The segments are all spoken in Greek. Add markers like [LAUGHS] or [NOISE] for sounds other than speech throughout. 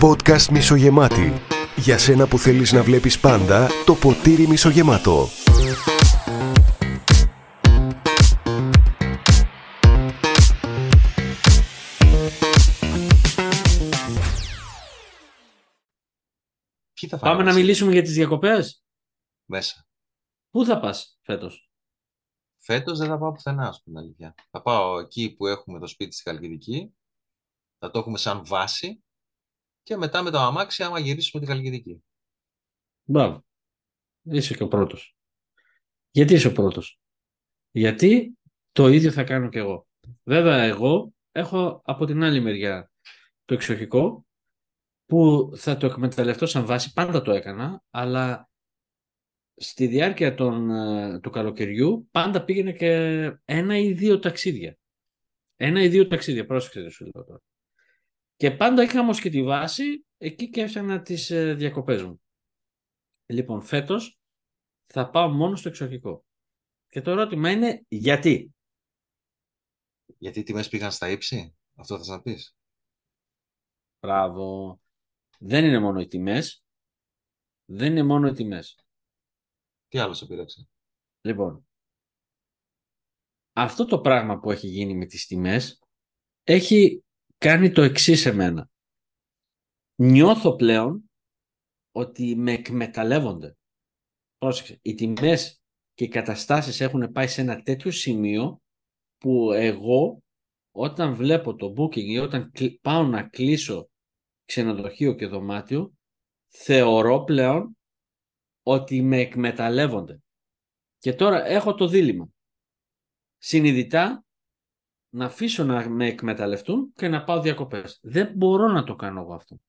Podcast μισογεμάτη. Για σένα που θέλεις να βλέπεις πάντα το ποτήρι μισογεμάτο. Ποιοι θα Πάμε φάνε να μαζί μιλήσουμε για τις διακοπές; μέσα. Πού θα πας φέτος; Φέτος δεν θα πάω πουθενά, ας πούμε την αλήθεια. Θα πάω εκεί που έχουμε το σπίτι στη Χαλκιδική, θα το έχουμε σαν βάση και μετά με το αμάξι άμα γυρίσουμε τη Χαλκιδική. Μπράβο. Είσαι και ο πρώτος. Γιατί είσαι ο πρώτος; Γιατί το ίδιο θα κάνω και εγώ. Βέβαια εγώ έχω από την άλλη μεριά το εξοχικό που θα το εκμεταλλευτώ σαν βάση, πάντα το έκανα, αλλά στη διάρκεια των, ε, του καλοκαιριού πάντα πήγαινε και ένα ή δύο ταξίδια. Ένα ή δύο ταξίδια, πρόσεξε τι σου λέω τώρα. Και πάντα είχα όμως και τη βάση εκεί και έφτιανα τις ε, διακοπές μου. Λοιπόν, φέτος θα πάω μόνο στο εξοχικό. Και το ερώτημα είναι γιατί. Γιατί οι τιμές πήγαν στα ύψη, αυτό θα να πεις; Μπράβο. Δεν είναι μόνο οι τιμές. Δεν είναι μόνο οι τιμές. Τι άλλο σε πείραξε; Λοιπόν, αυτό το πράγμα που έχει γίνει με τις τιμές έχει κάνει το εξής σε μένα. Νιώθω πλέον ότι με εκμεταλλεύονται. Πρόσεξε, οι τιμές και οι καταστάσεις έχουν πάει σε ένα τέτοιο σημείο που εγώ όταν βλέπω το booking ή όταν κλ- πάω να κλείσω ξενοδοχείο και δωμάτιο θεωρώ πλέον ότι με εκμεταλλεύονται. Και τώρα έχω το δίλημα. Συνειδητά να αφήσω να με εκμεταλλευτούν και να πάω διακοπές. Δεν μπορώ να το κάνω εγώ αυτό.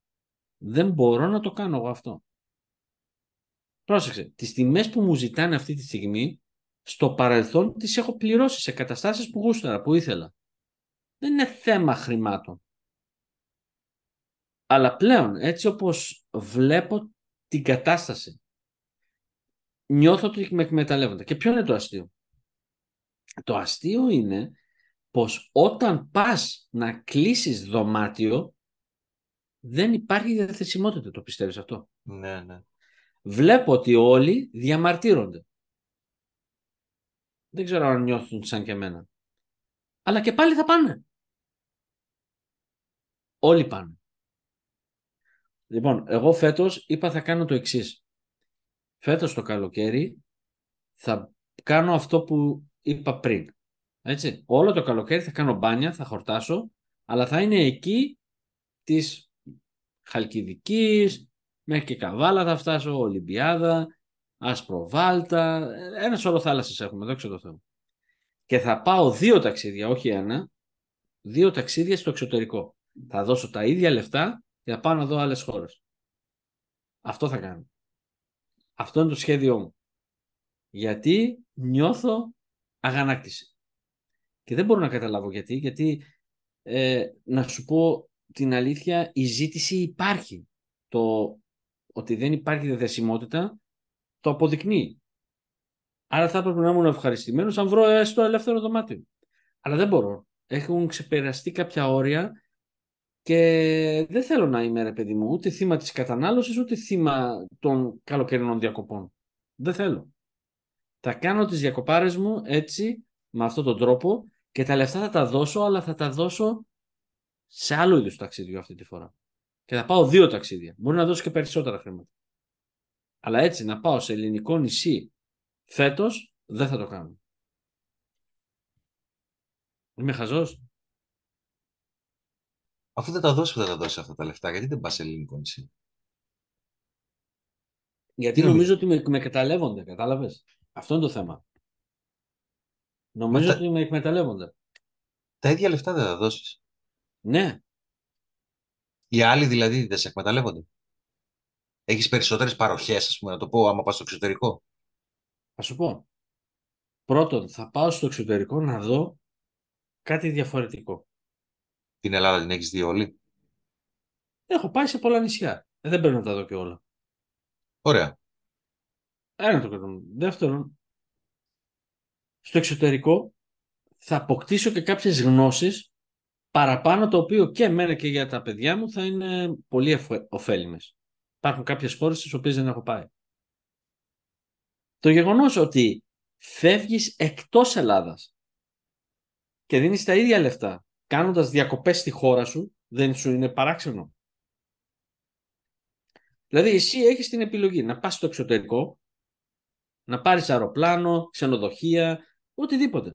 Δεν μπορώ να το κάνω εγώ αυτό. Πρόσεξε, τις τιμές που μου ζητάνε αυτή τη στιγμή, στο παρελθόν τις έχω πληρώσει σε καταστάσεις που γούσταρα, που ήθελα. Δεν είναι θέμα χρημάτων. Αλλά πλέον, έτσι όπως βλέπω την κατάσταση, νιώθω ότι με εκμεταλλεύονται. Και ποιο είναι το αστείο; Το αστείο είναι πως όταν πας να κλείσεις δωμάτιο, δεν υπάρχει διαθεσιμότητα, το πιστεύεις αυτό; Ναι, ναι. Βλέπω ότι όλοι διαμαρτύρονται. Δεν ξέρω αν νιώθουν σαν και εμένα. Αλλά και πάλι θα πάνε. Όλοι πάνε. Λοιπόν, εγώ φέτος είπα θα κάνω το εξής. Φέτος το καλοκαίρι θα κάνω αυτό που είπα πριν. Έτσι. Όλο το καλοκαίρι θα κάνω μπάνια, θα χορτάσω, αλλά θα είναι εκεί της Χαλκιδικής, μέχρι και Καβάλα θα φτάσω, Ολυμπιάδα, Ασπροβάλτα, ένα σωρό θάλασσες έχουμε, δόξα τω Θεώ. Και θα πάω δύο ταξίδια, όχι ένα, δύο ταξίδια στο εξωτερικό. Θα δώσω τα ίδια λεφτά και θα πάω να δω άλλες χώρες. Αυτό θα κάνω. Αυτό είναι το σχέδιό μου. Γιατί νιώθω αγανάκτηση. Και δεν μπορώ να καταλάβω γιατί, γιατί ε, να σου πω την αλήθεια, η ζήτηση υπάρχει. Το ότι δεν υπάρχει διαθεσιμότητα το αποδεικνύει. Άρα θα έπρεπε να ήμουν ευχαριστημένος αν βρω έστω ελεύθερο δωμάτιο. Αλλά δεν μπορώ. Έχουν ξεπεραστεί κάποια όρια και δεν θέλω να είμαι, ρε παιδί μου, ούτε θύμα της κατανάλωσης, ούτε θύμα των καλοκαιρινών διακοπών. Δεν θέλω. Θα κάνω τις διακοπάρες μου έτσι, με αυτόν τον τρόπο και τα λεφτά θα τα δώσω, αλλά θα τα δώσω σε άλλο είδους ταξίδιο αυτή τη φορά. Και θα πάω δύο ταξίδια. Μπορεί να δώσω και περισσότερα χρήματα. Αλλά έτσι να πάω σε ελληνικό νησί φέτος δεν θα το κάνω. Είμαι χαζός. Αφού δεν τα δώσει, που δεν τα δώσει αυτά τα λεφτά, γιατί δεν πας σε ελληνικό νησί; Γιατί Τι νομίζω ότι με, με εκμεταλλεύονται, κατάλαβες; Αυτό είναι το θέμα. Νομίζω Μα τα- ότι με εκμεταλλεύονται. Τα ίδια λεφτά δεν θα δώσεις. Ναι, Οι άλλοι δηλαδή δεν σε εκμεταλλεύονται; Έχεις περισσότερες παροχές, ας πούμε, να το πω, άμα πας στο εξωτερικό; θα σου πω. Πρώτον, θα πάω στο εξωτερικό να δω κάτι διαφορετικό. Την Ελλάδα την έχεις δει όλη; Έχω πάει σε πολλά νησιά. Ε, δεν πρέπει να τα δω και όλα. Ωραία. Ένα το κρατώ. Δεύτερον, στο εξωτερικό θα αποκτήσω και κάποιες γνώσεις παραπάνω το οποίο και εμένα και για τα παιδιά μου θα είναι πολύ ωφέλιμες. Υπάρχουν κάποιες χώρες στις οποίες δεν έχω πάει. Το γεγονός ότι φεύγεις εκτός Ελλάδας και δίνεις τα ίδια λεφτά κάνοντας διακοπές στη χώρα σου δεν σου είναι παράξενο; Δηλαδή εσύ έχεις την επιλογή να πας στο εξωτερικό, να πάρεις αεροπλάνο, ξενοδοχεία, οτιδήποτε.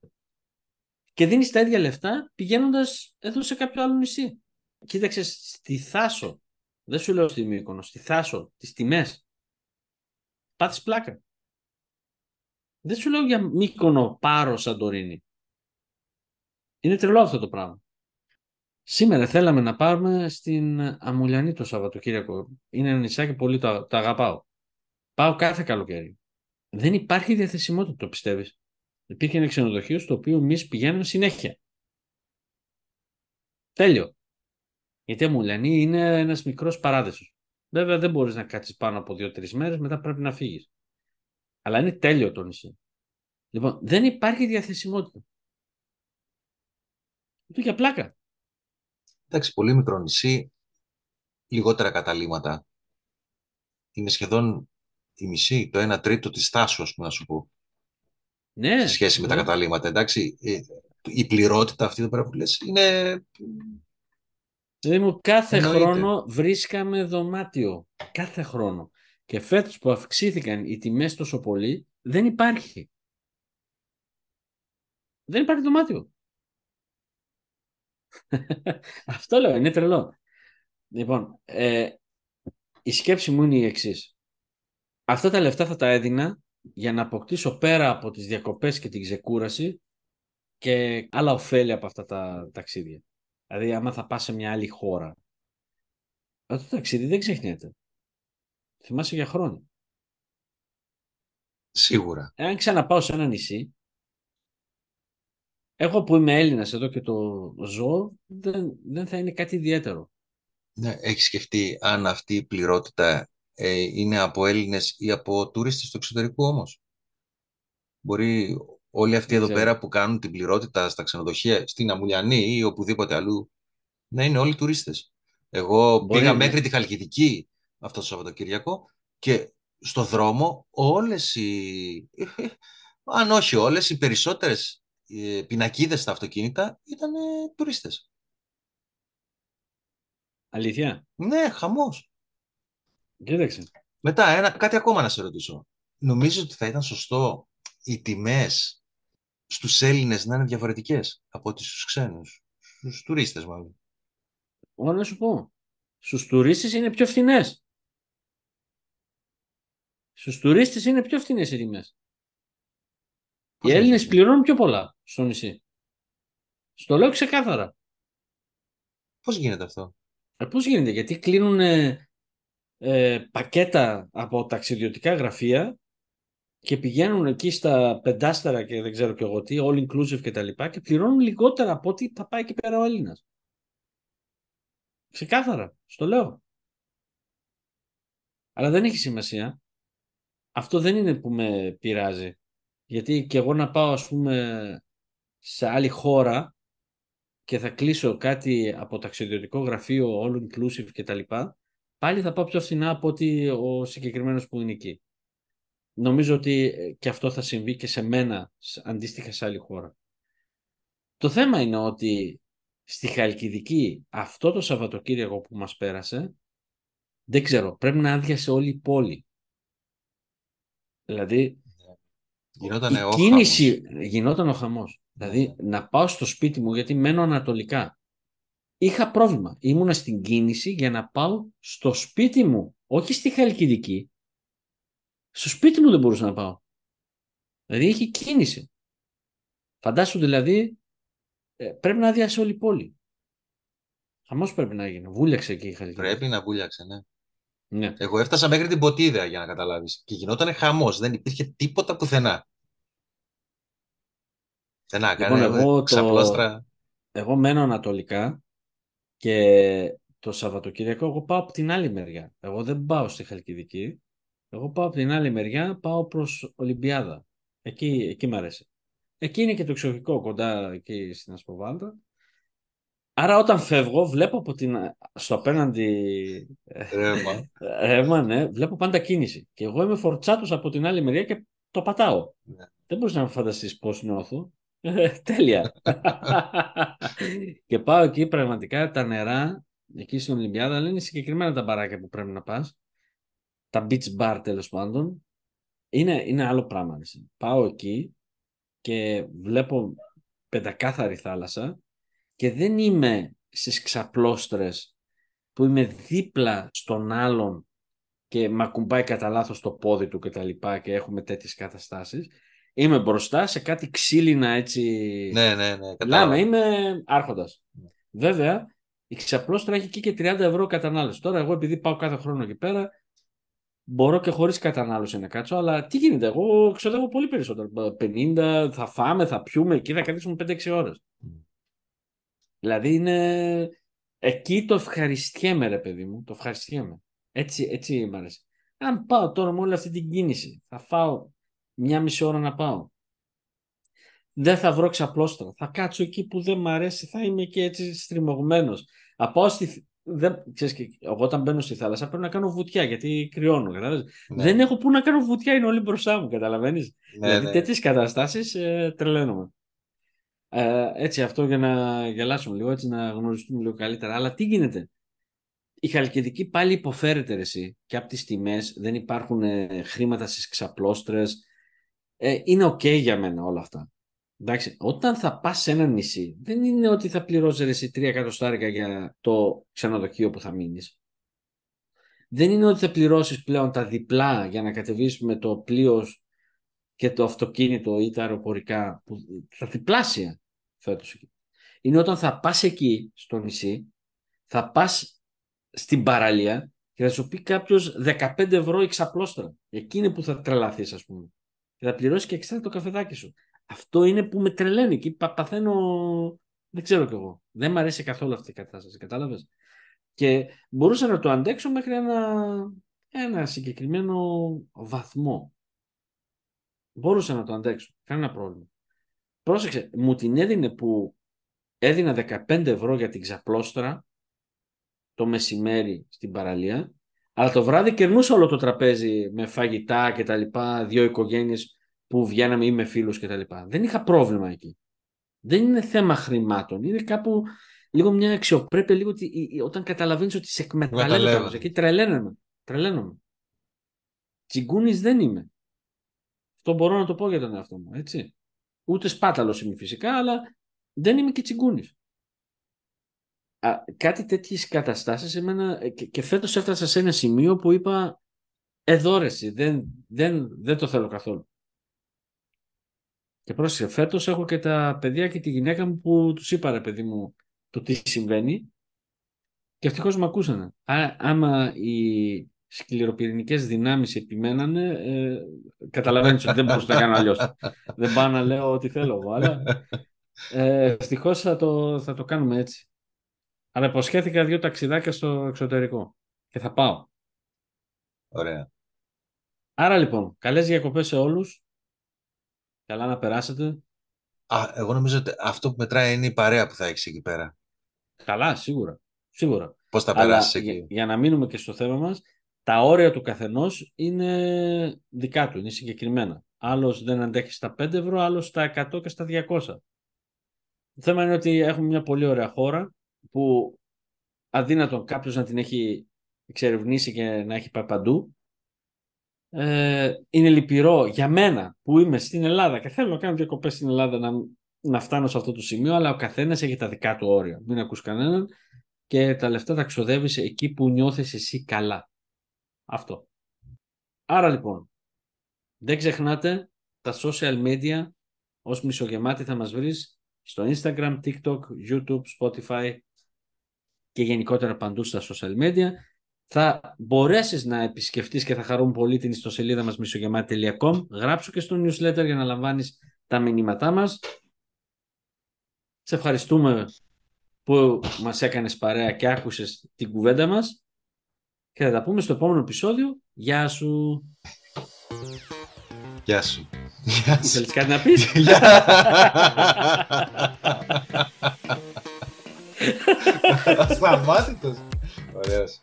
Και δίνεις τα ίδια λεφτά πηγαίνοντας εδώ σε κάποιο άλλο νησί. Κοίταξε στη Θάσο, δεν σου λέω στη Μύκονο, στη Θάσο, τις τιμές. Πάθεις πλάκα. Δεν σου λέω για Μύκονο, Πάρο, Σαντορίνη. Είναι τρελό αυτό το πράγμα. Σήμερα θέλαμε να πάμε στην Αμουλιανή το Σαββατοκύριακο. Είναι ένα νησάκι πολύ το, το αγαπάω. Πάω κάθε καλοκαίρι. Δεν υπάρχει διαθεσιμότητα, το πιστεύεις. Υπήρχε ένα ξενοδοχείο στο οποίο εμείς πηγαίνουμε συνέχεια. Τέλειο. Γιατί η Αμουλιανή είναι ένας μικρός παράδεισος. Βέβαια δεν μπορείς να κάτσεις πάνω από δύο-τρεις μέρες, μετά πρέπει να φύγεις. Αλλά είναι τέλειο το νησί. Λοιπόν, δεν υπάρχει διαθεσιμότητα. Αυτό για πλάκα. Εντάξει, πολύ μικρό νησί, λιγότερα καταλήμματα. Είναι σχεδόν η μισή, το 1 τρίτο της Τάσου, ας πούμε, να σου πω. Ναι. Σε σχέση με τα καταλήμματα, εντάξει. Ε, η πληρότητα αυτή εδώ πέρα που λες είναι... Δηλαδή μου κάθε χρόνο βρίσκαμε δωμάτιο. Κάθε χρόνο. Και φέτος που αυξήθηκαν οι τιμές τόσο πολύ, δεν υπάρχει. Δεν υπάρχει δωμάτιο. [LAUGHS] Αυτό λέω, είναι τρελό. Λοιπόν, ε, η σκέψη μου είναι η εξής. Αυτά τα λεφτά θα τα έδινα για να αποκτήσω πέρα από τις διακοπές και την ξεκούραση και άλλα ωφέλη από αυτά τα ταξίδια. Δηλαδή, άμα θα πας σε μια άλλη χώρα, αυτό το ταξίδι δεν ξεχνιέται. Θυμάσαι για χρόνια. Σίγουρα. Εάν ξαναπάω σε ένα νησί, εγώ που είμαι Έλληνας εδώ και το ζω, δεν, δεν θα είναι κάτι ιδιαίτερο. Ναι, έχεις σκεφτεί αν αυτή η πληρότητα ε, είναι από Έλληνες ή από τουρίστες του εξωτερικού όμως; Μπορεί όλοι αυτοί εδώ πέρα που κάνουν την πληρότητα στα ξενοδοχεία, στην Αμουλιανή ή οπουδήποτε αλλού, να είναι όλοι τουρίστες. Εγώ πήγα ναι. μέχρι τη Χαλκιδική αυτό το Σαββατοκύριακο και στο δρόμο όλες οι, [LAUGHS] αν όχι όλες, οι περισσότερες οι πινακίδες στα αυτοκίνητα ήταν ε, τουρίστες. Αλήθεια; Ναι, χαμός. Κοίταξε. Μετά, ένα, κάτι ακόμα να σε ρωτήσω. Νομίζω ότι θα ήταν σωστό οι τιμές στους Έλληνες να είναι διαφορετικές από ό,τι στους ξένους; Στους τουρίστες μάλλον. Ωραία να σου πω. Στους τουρίστες είναι πιο φθηνές. Στους τουρίστες είναι πιο φθηνές οι τιμές. Οι Έλληνες πληρώνουν πιο πολλά στο νησί. Στο λέω ξεκάθαρα. Πώς γίνεται αυτό; Ε, πώς γίνεται, γιατί κλείνουν ε, πακέτα από ταξιδιωτικά γραφεία και πηγαίνουν εκεί στα πεντάστερα και δεν ξέρω και εγώ τι, all inclusive και τα λοιπά και πληρώνουν λιγότερα από ό,τι θα πάει εκεί πέρα ο Έλληνας. Ξεκάθαρα, στο λέω. Αλλά δεν έχει σημασία. Αυτό δεν είναι που με πειράζει. Γιατί και εγώ να πάω ας πούμε σε άλλη χώρα και θα κλείσω κάτι από ταξιδιωτικό γραφείο all inclusive και τα λοιπά, πάλι θα πάω πιο φθηνά από ότι ο συγκεκριμένος που είναι εκεί. Νομίζω ότι ε, και αυτό θα συμβεί και σε μένα αντίστοιχα σε άλλη χώρα. Το θέμα είναι ότι στη Χαλκιδική αυτό το Σαββατοκύριακο που μας πέρασε δεν ξέρω, πρέπει να άδειασε όλη η πόλη. Δηλαδή Γινόταν η κίνηση γινόταν ο χαμός. Δηλαδή να πάω στο σπίτι μου γιατί μένω ανατολικά. Είχα πρόβλημα. Ήμουνα στην κίνηση για να πάω στο σπίτι μου. Όχι στη Χαλκιδική. Στο σπίτι μου δεν μπορούσα να πάω. Δηλαδή είχε κίνηση. Φαντάσου δηλαδή ε, πρέπει να αδειάσει όλη η πόλη. Χαμός πρέπει να γίνει. Βούλιαξε εκεί η Χαλκιδική. Πρέπει να βούλιαξε, ναι. Ναι. Εγώ έφτασα μέχρι την ποτίδα για να καταλάβεις. Και γινόταν χαμός. Δεν υπήρχε τίποτα πουθενά. Δεν λοιπόν, εγώ, το... εγώ μένω ανατολικά και το Σαββατοκύριακο εγώ πάω από την άλλη μεριά. Εγώ δεν πάω στη Χαλκιδική. Εγώ πάω από την άλλη μεριά, πάω προς Ολυμπιάδα. Εκεί, εκεί μ' αρέσει. Εκεί είναι και το εξοχικό κοντά εκεί στην Ασποβάλτα. Άρα όταν φεύγω, βλέπω από την, στο απέναντι Ρεύμα. [LAUGHS] ρεύμα, ναι, βλέπω πάντα κίνηση. Και εγώ είμαι φορτσάτος από την άλλη μεριά και το πατάω. Ναι. Δεν μπορείς να φανταστείς πώς νιώθω. Ε, Τέλεια. [LAUGHS] και πάω εκεί πραγματικά τα νερά, εκεί στην Ολυμπιάδα, αλλά είναι συγκεκριμένα τα μπαράκια που πρέπει να πας. Τα beach bar τέλος πάντων. Είναι, είναι άλλο πράγμα. εσύ. Πάω εκεί και βλέπω πεντακάθαρη θάλασσα και δεν είμαι στις ξαπλώστρες που είμαι δίπλα στον άλλον και με ακουμπάει κατά λάθος το πόδι του και τα λοιπά και έχουμε τέτοιες καταστάσεις. Είμαι μπροστά σε κάτι ξύλινα έτσι... Ναι, ναι, ναι. Λάμε, Κατάλαβα. είμαι άρχοντας. Βέβαια, η ξαπλώστρα έχει εκεί και 30 ευρώ κατανάλωση. Τώρα εγώ επειδή πάω κάθε χρόνο εκεί πέρα, μπορώ και χωρίς κατανάλωση να κάτσω, αλλά τι γίνεται, εγώ ξοδεύω πολύ περισσότερο. 50, θα φάμε, θα πιούμε, εκεί θα καθίσουμε 5-6 ώρες. Δηλαδή είναι... Εκεί το ευχαριστιέμαι ρε παιδί μου, το ευχαριστιέμαι. Έτσι, έτσι μ' αρέσει. Αν πάω τώρα με όλη αυτή την κίνηση, θα φάω μια μισή ώρα να πάω. Δεν θα βρω ξαπλώστρα. Θα κάτσω εκεί που δεν μ' αρέσει, θα είμαι και έτσι στριμωγμένος. Θα πάω στη... Δεν, ξέρεις, και εγώ όταν μπαίνω στη θάλασσα πρέπει να κάνω βουτιά γιατί κρυώνω. Καταλάβες. Ναι. Δεν έχω που να κάνω βουτιά, είναι όλοι μπροστά μου. Καταλαβαίνεις; Ναι, δηλαδή ναι. τέτοιες καταστάσεις ε, τρελαίνομαι. Ε, έτσι αυτό για να γελάσουμε λίγο, έτσι να γνωριστούμε λίγο καλύτερα. Αλλά τι γίνεται; Η Χαλκιδική πάλι υποφέρεται ρε, εσύ και από τις τιμές, δεν υπάρχουν ε, χρήματα στις ξαπλώστρες. Ε, είναι οκ για μένα όλα αυτά. Εντάξει, όταν θα πας σε ένα νησί, δεν είναι ότι θα πληρώσεις ρε, εσύ 3 εκατοστάρικα για το ξενοδοχείο που θα μείνεις. Δεν είναι ότι θα πληρώσεις πλέον τα διπλά για να κατεβείς με το πλοίο και το αυτοκίνητο ή τα αεροπορικά, που, τα διπλάσια φέτος εκεί. Είναι όταν θα πας εκεί στο νησί, θα πας στην παραλία και θα σου πει κάποιος 15 ευρώ η ξαπλώστρα. Εκεί είναι που θα τρελαθείς ας πούμε. Και θα πληρώσεις και εξτρά το καφεδάκι σου. Αυτό είναι που με τρελαίνει. Εκεί πα- παθαίνω. Δεν ξέρω κι εγώ. Δεν μου αρέσει καθόλου αυτή η κατάσταση. Κατάλαβες; Και μπορούσα να το αντέξω μέχρι ένα, ένα συγκεκριμένο βαθμό. Μπορούσα να το αντέξω. Κανένα πρόβλημα. Πρόσεξε, μου την έδινε που έδινα 15 ευρώ για την ξαπλώστρα το μεσημέρι στην παραλία, αλλά το βράδυ κερνούσα όλο το τραπέζι με φαγητά και τα λοιπά, δύο οικογένειες που βγαίναμε ή με φίλους και τα λοιπά. Δεν είχα πρόβλημα εκεί. Δεν είναι θέμα χρημάτων. Είναι κάπου λίγο μια αξιοπρέπεια, λίγο ότι, η- η- όταν καταλαβαίνεις ότι σε εκμεταλλεύεται. Εκμεταλλεύεται. κάποιος. Εκεί τρελαίνομαι. Τρελαίνομαι. Τσιγκούνης δεν είμαι. Αυτό μπορώ να το πω για τον εαυτό μου, έτσι. Ούτε σπάταλος είμαι φυσικά, αλλά δεν είμαι και τσιγκούνης. Α, κάτι τέτοιες καταστάσεις εμένα, ε, και, και φέτος έφτασα σε ένα σημείο που είπα εδώ ρε εσύ, δεν, δεν, δεν το θέλω καθόλου. Και πρόσεχε, φέτος έχω και τα παιδιά και τη γυναίκα μου που τους είπα ρε παιδί μου το τι συμβαίνει και ευτυχώς με ακούσανε. Α, άμα οι σκληροπυρηνικές δυνάμεις επιμένανε, ε, καταλαβαίνεις ότι δεν μπορούσα να κάνω αλλιώς. δεν πάω να λέω ό,τι θέλω εγώ, αλλά ε, ευτυχώς θα το, θα το κάνουμε έτσι. Αλλά υποσχέθηκα δύο ταξιδάκια στο εξωτερικό και θα πάω. Ωραία. Άρα λοιπόν, καλές διακοπές σε όλους. Καλά να περάσετε. Α, εγώ νομίζω ότι αυτό που μετράει είναι η παρέα που θα έχεις εκεί πέρα. Καλά, σίγουρα. Σίγουρα. Πώς θα Αλλά περάσεις για, εκεί; για να μείνουμε και στο θέμα μας, τα όρια του καθενός είναι δικά του, είναι συγκεκριμένα. Άλλος δεν αντέχει στα 5 ευρώ, άλλος στα 100 και στα 200. Το θέμα είναι ότι έχουμε μια πολύ ωραία χώρα που αδύνατον κάποιος να την έχει εξερευνήσει και να έχει πάει παντού. Ε, είναι λυπηρό για μένα που είμαι στην Ελλάδα και θέλω να κάνω διακοπές στην Ελλάδα να, να φτάνω σε αυτό το σημείο, αλλά ο καθένας έχει τα δικά του όρια. Μην ακούς κανέναν και τα λεφτά τα ξοδεύεις εκεί που νιώθεις εσύ καλά. Αυτό. Άρα λοιπόν, δεν ξεχνάτε τα social media ως μισογεμάτη θα μας βρεις στο Instagram, TikTok, YouTube, Spotify και γενικότερα παντού στα social media. Θα μπορέσεις να επισκεφτείς και θα χαρούν πολύ την ιστοσελίδα μας μισογεμάτη.com. Γράψου και στο newsletter για να λαμβάνεις τα μηνύματά μας. Σε ευχαριστούμε που μας έκανες παρέα και άκουσες την κουβέντα μας και θα τα πούμε στο επόμενο επεισόδιο. Γεια σου. Γεια σου. Γεια σου. Θέλεις κάτι να πεις; [LAUGHS] Σταμάτητος. Ωραίος.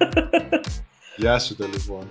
[LAUGHS] Γεια σου, λοιπόν.